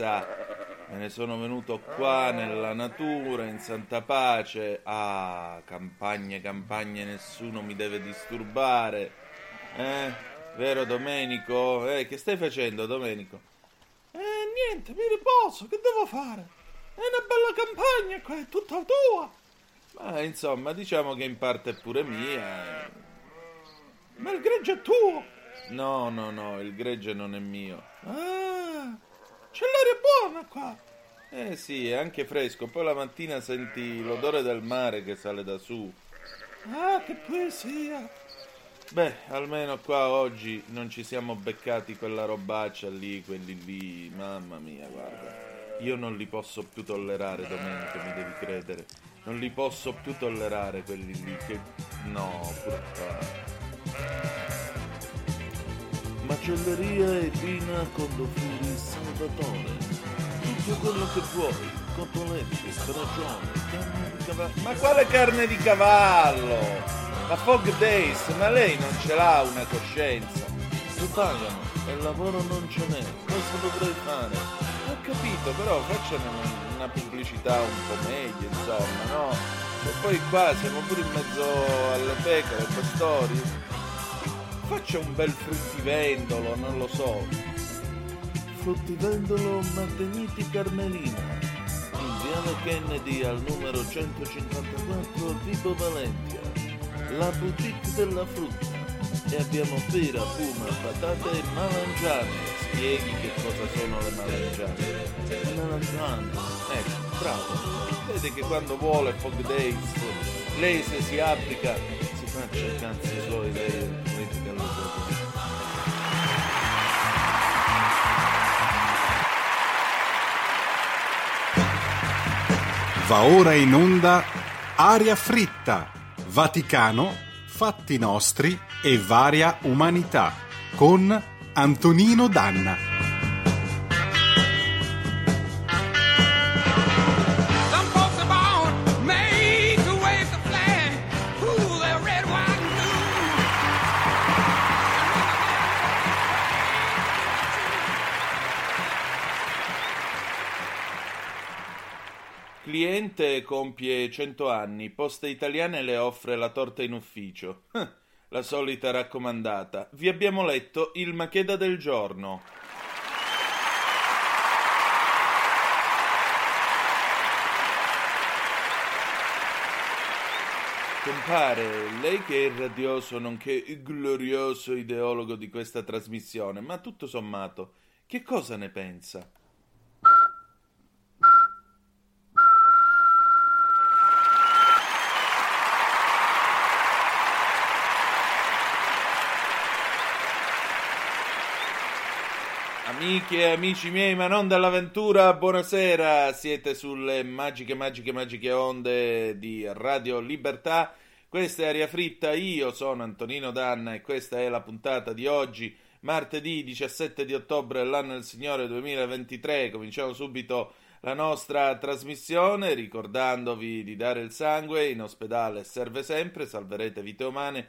sa, me ne sono venuto qua nella natura, in santa pace. Ah, campagne, campagne, nessuno mi deve disturbare. Eh, vero Domenico? Eh, che stai facendo, Domenico? Eh, niente, mi riposo, che devo fare? È una bella campagna qua, è tutta tua. Ma insomma, diciamo che in parte è pure mia. Ma il greggio è tuo. No, no, no, il gregge non è mio. Ah, c'è l'aria buona qua. Eh sì, è anche fresco. Poi la mattina senti l'odore del mare che sale da su. Ah, che poesia. Beh, almeno qua oggi non ci siamo beccati quella robaccia lì, quelli lì. Mamma mia, guarda. Io non li posso più tollerare, Domenico, mi devi credere. Non li posso più tollerare quelli lì che... No, purtroppo. Macelleria e vina con Dofuri Salvatore. Tutto quello che vuoi. Cotoletti, stragione, carne di cavallo. Ma quale carne di cavallo? Ma Fog Days, ma lei non ce l'ha una coscienza? Si pagano e lavoro non ce n'è. Cosa dovrei fare? Ho capito, però facciano una- una pubblicità un po' meglio, insomma, no? E poi qua siamo pure in mezzo alle pecore, ai pastori. Faccia un bel fruttivendolo, non lo so. Fruttivendolo Marteniti Carmelina. In Viale Kennedy al numero 154 Vibo Valentia. La boutique della frutta. E abbiamo pera, puma, patate e malangiane. Spieghi che cosa sono le malangiane. Le malangiane. Ecco, bravo. Vede che quando vuole Fog Days, lei se si applica, faccia i cazzi suoi, lei. Va ora in onda Aria fritta, Vaticano, fatti nostri e varia umanità con Antonino Danna. Cliente compie 100 anni, Poste Italiane le offre la torta in ufficio. La solita raccomandata. Vi abbiamo letto il Macheda del giorno. Compare, lei che è il radioso nonché il glorioso ideologo di questa trasmissione, ma tutto sommato, che cosa ne pensa? Amiche e amici miei, ma non dall'avventura, buonasera. Siete sulle magiche, magiche, magiche onde di Radio Libertà. Questa è Aria Fritta, io sono Antonino Danna e questa è la puntata di oggi, martedì 17 di ottobre dell'anno del Signore 2023. Cominciamo subito la nostra trasmissione ricordandovi di dare il sangue in ospedale serve sempre, salverete vite umane.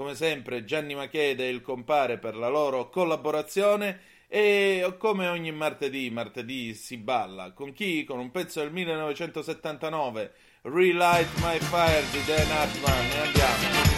come sempre Gianni Machede e il compare per la loro collaborazione e come ogni martedì, martedì si balla. Con chi? Con un pezzo del 1979, Relight My Fire di Dan Hartman. E andiamo.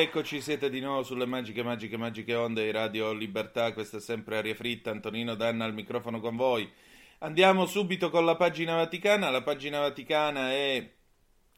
Eccoci, siete di nuovo sulle magiche, magiche, magiche onde di Radio Libertà. Questa è sempre Aria Fritta. Antonino Danna al microfono con voi. Andiamo subito con la pagina vaticana. La pagina vaticana è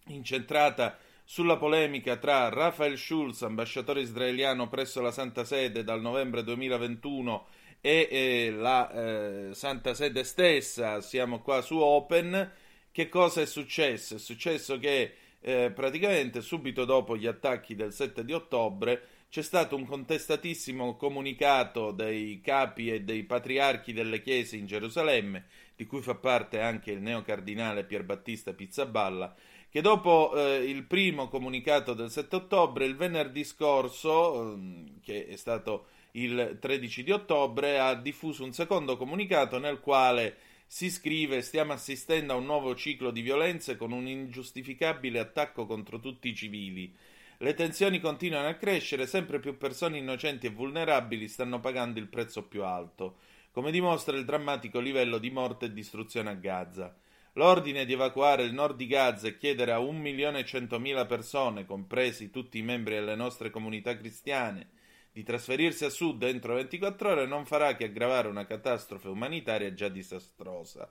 incentrata sulla polemica tra Rafael Schulz, ambasciatore israeliano presso la Santa Sede dal novembre 2021, e eh, la eh, Santa Sede stessa. Siamo qua su Open. Che cosa è successo? È successo che eh, praticamente subito dopo gli attacchi del 7 di ottobre c'è stato un contestatissimo comunicato dei capi e dei patriarchi delle chiese in Gerusalemme, di cui fa parte anche il neocardinale Pierbattista Pizzaballa, che dopo eh, il primo comunicato del 7 ottobre, il venerdì scorso, eh, che è stato il 13 di ottobre, ha diffuso un secondo comunicato nel quale si scrive stiamo assistendo a un nuovo ciclo di violenze con un ingiustificabile attacco contro tutti i civili. Le tensioni continuano a crescere, sempre più persone innocenti e vulnerabili stanno pagando il prezzo più alto, come dimostra il drammatico livello di morte e distruzione a Gaza. L'ordine di evacuare il nord di Gaza e chiedere a 1.100.000 persone, compresi tutti i membri delle nostre comunità cristiane, di trasferirsi a sud entro 24 ore non farà che aggravare una catastrofe umanitaria già disastrosa.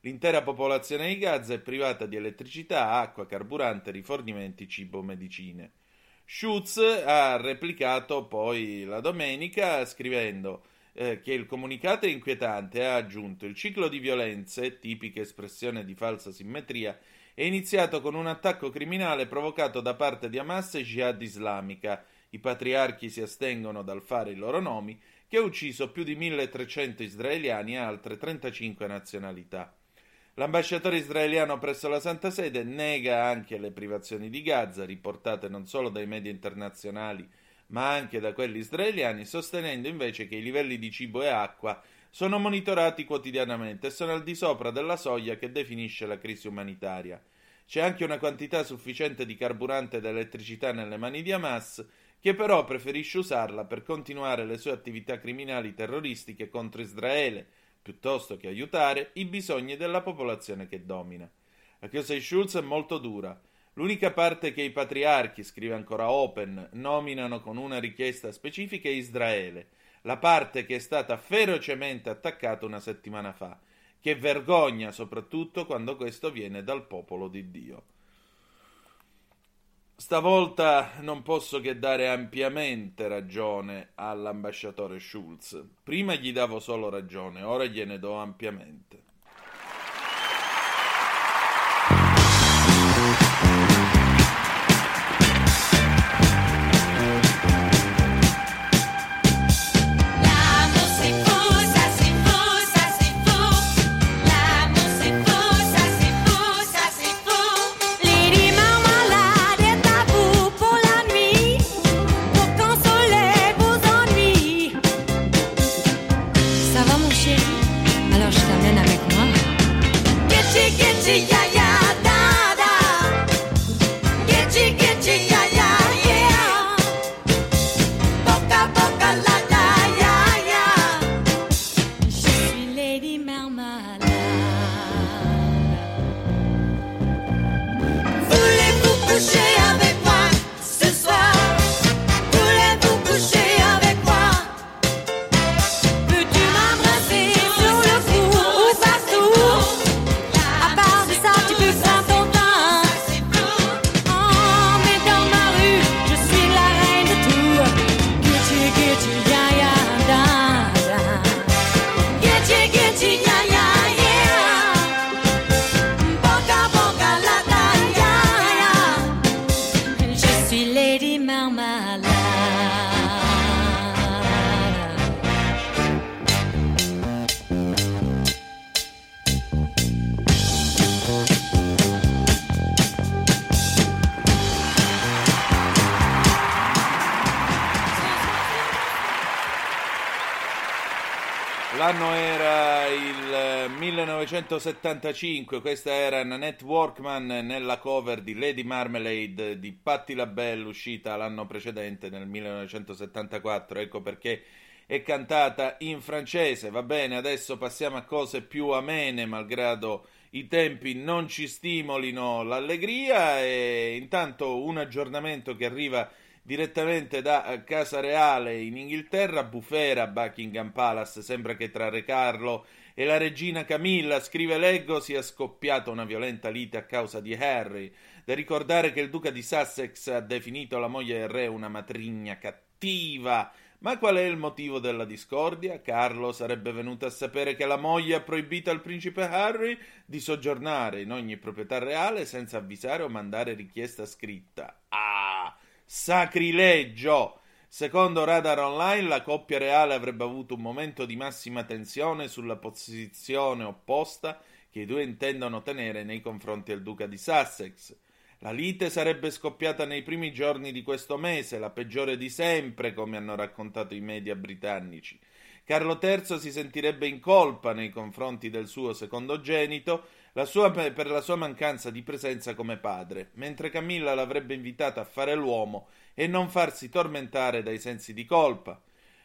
L'intera popolazione di Gaza è privata di elettricità, acqua, carburante, rifornimenti, cibo, medicine. Schutz ha replicato poi la domenica scrivendo eh, che il comunicato è inquietante e ha aggiunto il ciclo di violenze, tipica espressione di falsa simmetria, è iniziato con un attacco criminale provocato da parte di Hamas e Jihad islamica i patriarchi si astengono dal fare i loro nomi, che ha ucciso più di 1300 israeliani e altre 35 nazionalità. L'ambasciatore israeliano presso la Santa Sede nega anche le privazioni di Gaza, riportate non solo dai media internazionali, ma anche da quelli israeliani, sostenendo invece che i livelli di cibo e acqua sono monitorati quotidianamente e sono al di sopra della soglia che definisce la crisi umanitaria. C'è anche una quantità sufficiente di carburante ed elettricità nelle mani di Hamas che però preferisce usarla per continuare le sue attività criminali terroristiche contro Israele, piuttosto che aiutare i bisogni della popolazione che domina. La chiusa di Schulz è molto dura. L'unica parte che i patriarchi, scrive ancora Open, nominano con una richiesta specifica è Israele, la parte che è stata ferocemente attaccata una settimana fa. Che vergogna soprattutto quando questo viene dal popolo di Dio. Stavolta non posso che dare ampiamente ragione all'ambasciatore Schulz. Prima gli davo solo ragione, ora gliene do ampiamente. 1975, questa era Nanette Workman nella cover di Lady Marmalade di Patti LaBelle uscita l'anno precedente nel 1974, ecco perché è cantata in francese. Va bene, adesso passiamo a cose più amene, malgrado i tempi non ci stimolino l'allegria e intanto un aggiornamento che arriva direttamente da Casa Reale in Inghilterra, bufera Buckingham Palace, sembra che tra Re Carlo e la regina Camilla, scrive Leggo, sia scoppiata una violenta lite a causa di Harry. Da ricordare che il duca di Sussex ha definito la moglie del re una matrigna cattiva. Ma qual è il motivo della discordia? Carlo sarebbe venuto a sapere che la moglie ha proibito al principe Harry di soggiornare in ogni proprietà reale senza avvisare o mandare richiesta scritta. Ah! Sacrilegio! Secondo Radar Online, la coppia reale avrebbe avuto un momento di massima tensione sulla posizione opposta che i due intendono tenere nei confronti del duca di Sussex. La lite sarebbe scoppiata nei primi giorni di questo mese, la peggiore di sempre, come hanno raccontato i media britannici. Carlo III si sentirebbe in colpa nei confronti del suo secondogenito la sua, per la sua mancanza di presenza come padre, mentre Camilla l'avrebbe invitata a fare l'uomo e non farsi tormentare dai sensi di colpa.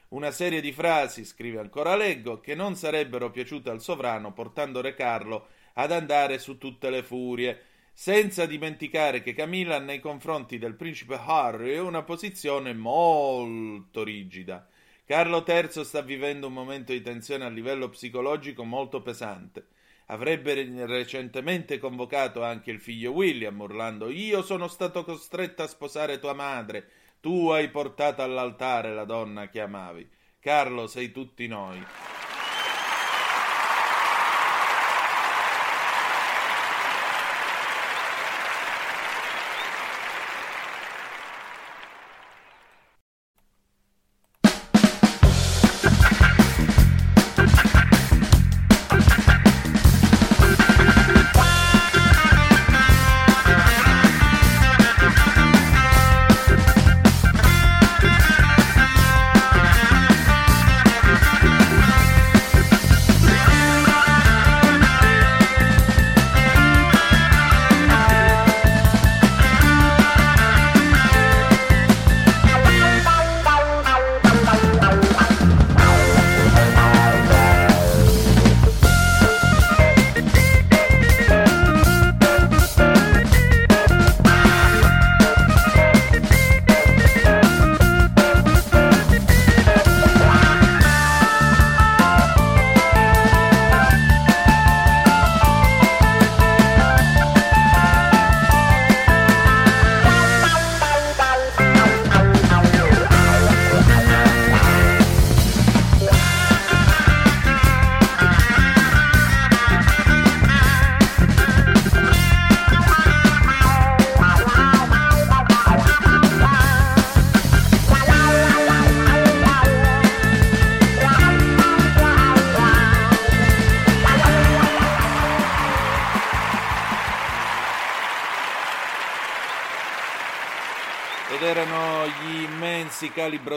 Una serie di frasi, scrive ancora Leggo, che non sarebbero piaciute al sovrano, portando Re Carlo ad andare su tutte le furie, senza dimenticare che Camilla nei confronti del principe Harry ha una posizione molto rigida. Carlo III sta vivendo un momento di tensione a livello psicologico molto pesante. Avrebbe recentemente convocato anche il figlio William, urlando Io sono stato costretto a sposare tua madre, tu hai portato all'altare la donna che amavi. Carlo, sei tutti noi.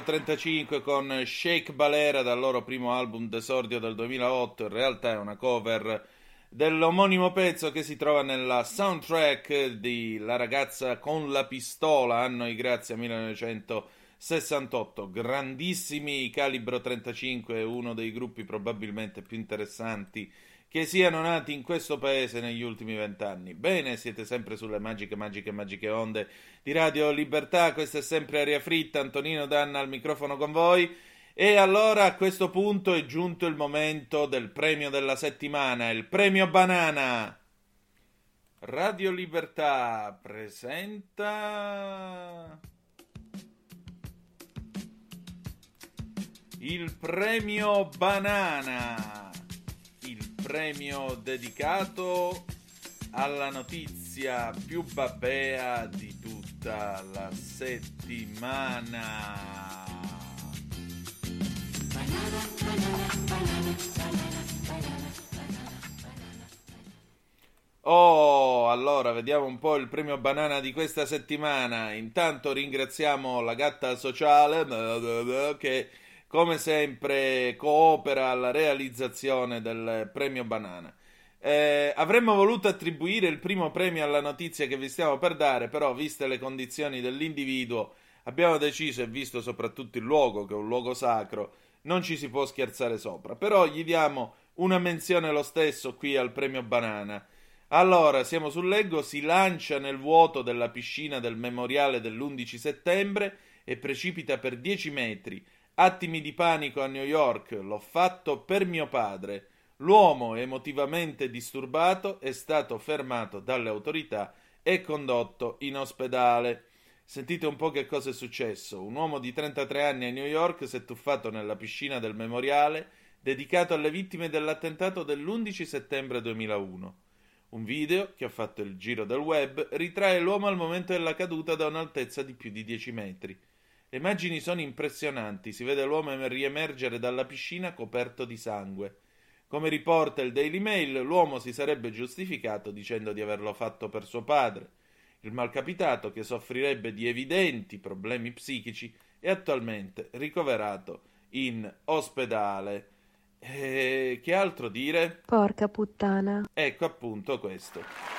35 con Shake Balera dal loro primo album d'esordio del 2008. In realtà è una cover dell'omonimo pezzo che si trova nella soundtrack di La ragazza con la pistola, anno di grazia 1968. Grandissimi Calibro 35, uno dei gruppi probabilmente più interessanti che siano nati in questo paese negli ultimi vent'anni. Bene, siete sempre sulle magiche, magiche, magiche onde di Radio Libertà. Questa è sempre Aria Fritta. Antonino Danna al microfono con voi. E allora a questo punto è giunto il momento del premio della settimana, il premio Banana. Radio Libertà presenta il premio Banana premio dedicato alla notizia più babbea di tutta la settimana. Oh, allora vediamo un po' il premio banana di questa settimana. Intanto ringraziamo la gatta sociale che come sempre coopera alla realizzazione del premio banana. Eh, avremmo voluto attribuire il primo premio alla notizia che vi stiamo per dare, però, viste le condizioni dell'individuo, abbiamo deciso, e visto soprattutto il luogo, che è un luogo sacro, non ci si può scherzare sopra. Però gli diamo una menzione lo stesso qui al premio banana. Allora, siamo sul leggo, si lancia nel vuoto della piscina del memoriale dell'11 settembre e precipita per 10 metri. Attimi di panico a New York, l'ho fatto per mio padre. L'uomo, emotivamente disturbato, è stato fermato dalle autorità e condotto in ospedale. Sentite un po' che cosa è successo. Un uomo di 33 anni a New York si è tuffato nella piscina del memoriale dedicato alle vittime dell'attentato dell'11 settembre 2001. Un video, che ha fatto il giro del web, ritrae l'uomo al momento della caduta da un'altezza di più di 10 metri. Le immagini sono impressionanti, si vede l'uomo riemergere dalla piscina coperto di sangue. Come riporta il Daily Mail, l'uomo si sarebbe giustificato dicendo di averlo fatto per suo padre. Il malcapitato, che soffrirebbe di evidenti problemi psichici, è attualmente ricoverato in ospedale. E che altro dire? Porca puttana. Ecco appunto questo.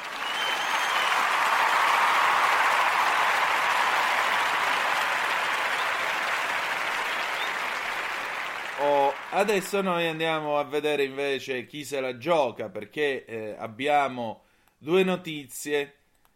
Oh, adesso noi andiamo a vedere invece chi se la gioca perché eh, abbiamo due notizie.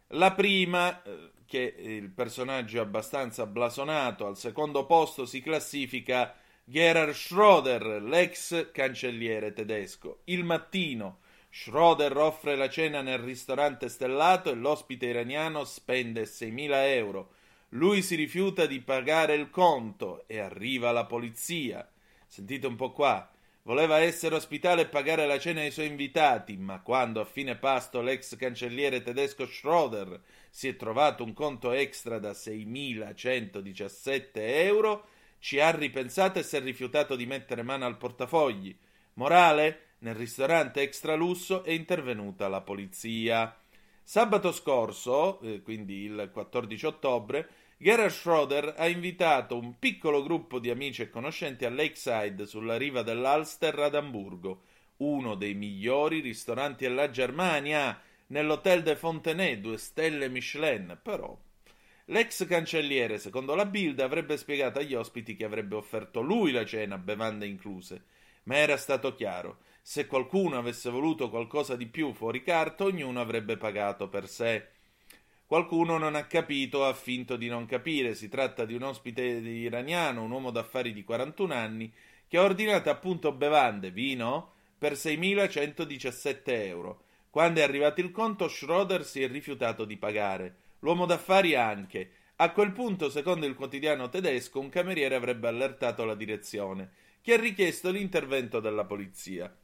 La prima, eh, che il personaggio è abbastanza blasonato, al secondo posto si classifica Gerhard Schroeder, l'ex cancelliere tedesco. Il mattino, Schroeder offre la cena nel ristorante stellato e l'ospite iraniano spende 6.000 euro. Lui si rifiuta di pagare il conto e arriva la polizia. Sentite un po' qua. Voleva essere ospitale e pagare la cena ai suoi invitati, ma quando a fine pasto l'ex cancelliere tedesco Schroeder si è trovato un conto extra da 6.117 euro, ci ha ripensato e si è rifiutato di mettere mano al portafogli. Morale? Nel ristorante extra lusso è intervenuta la polizia. Sabato scorso, eh, quindi il 14 ottobre, Gerhard Schroeder ha invitato un piccolo gruppo di amici e conoscenti a Lakeside, sulla riva dell'Ulster ad Amburgo, uno dei migliori ristoranti della Germania, nell'Hotel de Fontenay, due stelle Michelin, però. L'ex cancelliere, secondo la Bild, avrebbe spiegato agli ospiti che avrebbe offerto lui la cena, bevande incluse, ma era stato chiaro. Se qualcuno avesse voluto qualcosa di più fuori carta, ognuno avrebbe pagato per sé. Qualcuno non ha capito ha finto di non capire. Si tratta di un ospite iraniano, un uomo d'affari di 41 anni, che ha ordinato appunto bevande, vino, per 6.117 euro. Quando è arrivato il conto, Schroeder si è rifiutato di pagare. L'uomo d'affari anche. A quel punto, secondo il quotidiano tedesco, un cameriere avrebbe allertato la direzione, che ha richiesto l'intervento della polizia.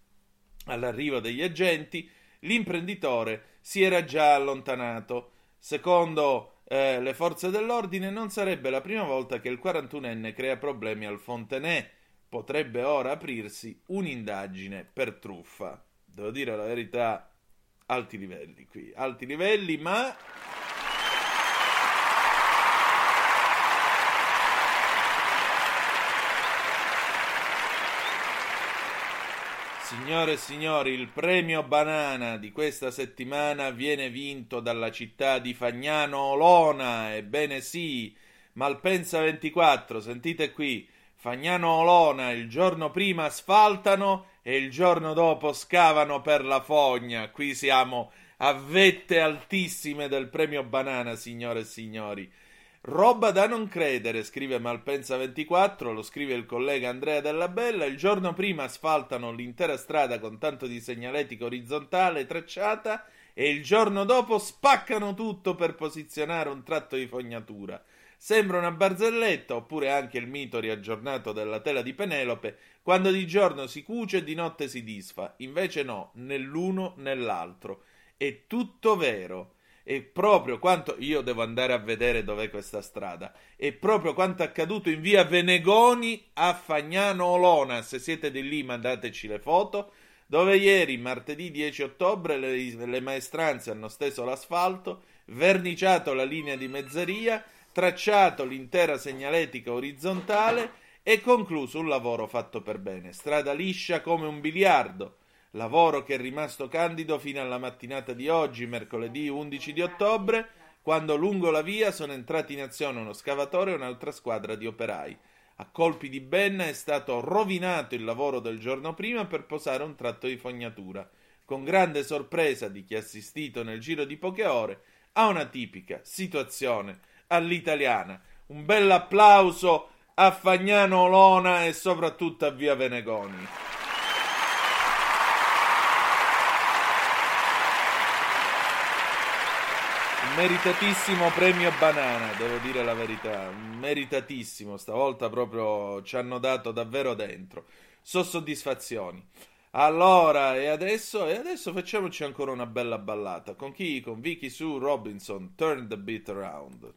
All'arrivo degli agenti, l'imprenditore si era già allontanato. Secondo eh, le forze dell'ordine, non sarebbe la prima volta che il 41enne crea problemi al Fontenay. Potrebbe ora aprirsi un'indagine per truffa. Devo dire la verità, alti livelli qui, alti livelli, ma Signore e signori, il premio banana di questa settimana viene vinto dalla città di Fagnano Olona. Ebbene sì, Malpensa 24, sentite qui. Fagnano Olona il giorno prima asfaltano e il giorno dopo scavano per la fogna. Qui siamo a vette altissime del premio banana, signore e signori. Roba da non credere, scrive Malpensa24, lo scrive il collega Andrea Della Bella. Il giorno prima asfaltano l'intera strada con tanto di segnaletica orizzontale tracciata e il giorno dopo spaccano tutto per posizionare un tratto di fognatura. Sembra una barzelletta, oppure anche il mito riaggiornato della tela di Penelope, quando di giorno si cuce e di notte si disfa. Invece no, né l'uno né l'altro. È tutto vero. E proprio quanto io devo andare a vedere dov'è questa strada. E proprio quanto accaduto in via Venegoni a Fagnano Olona. Se siete di lì, mandateci le foto. Dove ieri, martedì 10 ottobre, le, le maestranze hanno steso l'asfalto, verniciato la linea di mezzeria, tracciato l'intera segnaletica orizzontale e concluso un lavoro fatto per bene. Strada liscia come un biliardo lavoro che è rimasto candido fino alla mattinata di oggi, mercoledì 11 di ottobre, quando lungo la via sono entrati in azione uno scavatore e un'altra squadra di operai. A colpi di benna è stato rovinato il lavoro del giorno prima per posare un tratto di fognatura, con grande sorpresa di chi ha assistito nel giro di poche ore a una tipica situazione all'italiana. Un bel applauso a Fagnano Olona e soprattutto a Via Venegoni. Meritatissimo premio banana, devo dire la verità, meritatissimo, stavolta proprio ci hanno dato davvero dentro. So soddisfazioni. Allora, e adesso, e adesso facciamoci ancora una bella ballata. Con chi? Con Vicky Sue Robinson, Turn the Beat Around.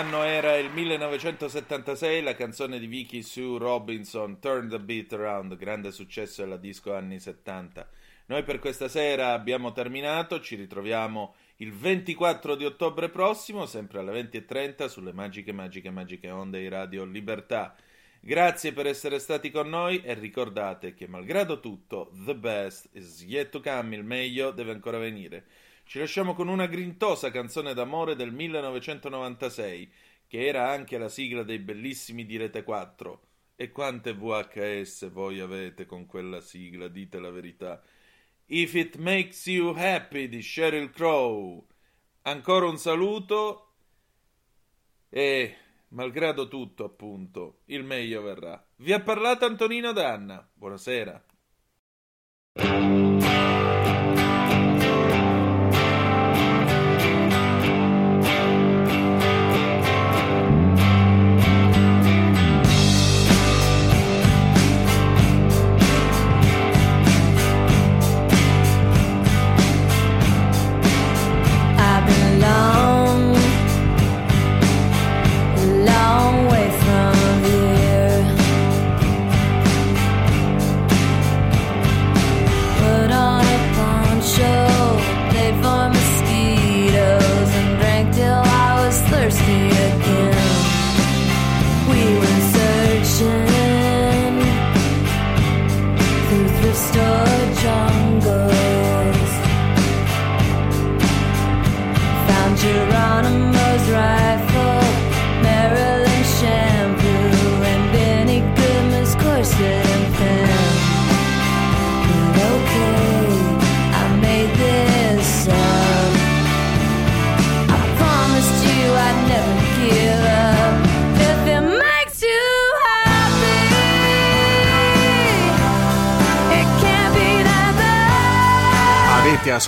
L'anno era il 1976, la canzone di Vicky Sue Robinson, Turn the Beat Around, grande successo della disco anni 70. Noi per questa sera abbiamo terminato, ci ritroviamo il 24 di ottobre prossimo, sempre alle 20.30 sulle magiche, magiche, magiche onde di Radio Libertà. Grazie per essere stati con noi e ricordate che malgrado tutto, the best is yet to come, il meglio deve ancora venire. Ci lasciamo con una grintosa canzone d'amore del 1996, che era anche la sigla dei bellissimi di Rete 4. E quante VHS voi avete con quella sigla, dite la verità. If It Makes You Happy di Sheryl Crow. Ancora un saluto e, malgrado tutto, appunto, il meglio verrà. Vi ha parlato Antonino Danna. Buonasera.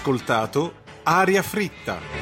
Ascoltato Aria Fritta.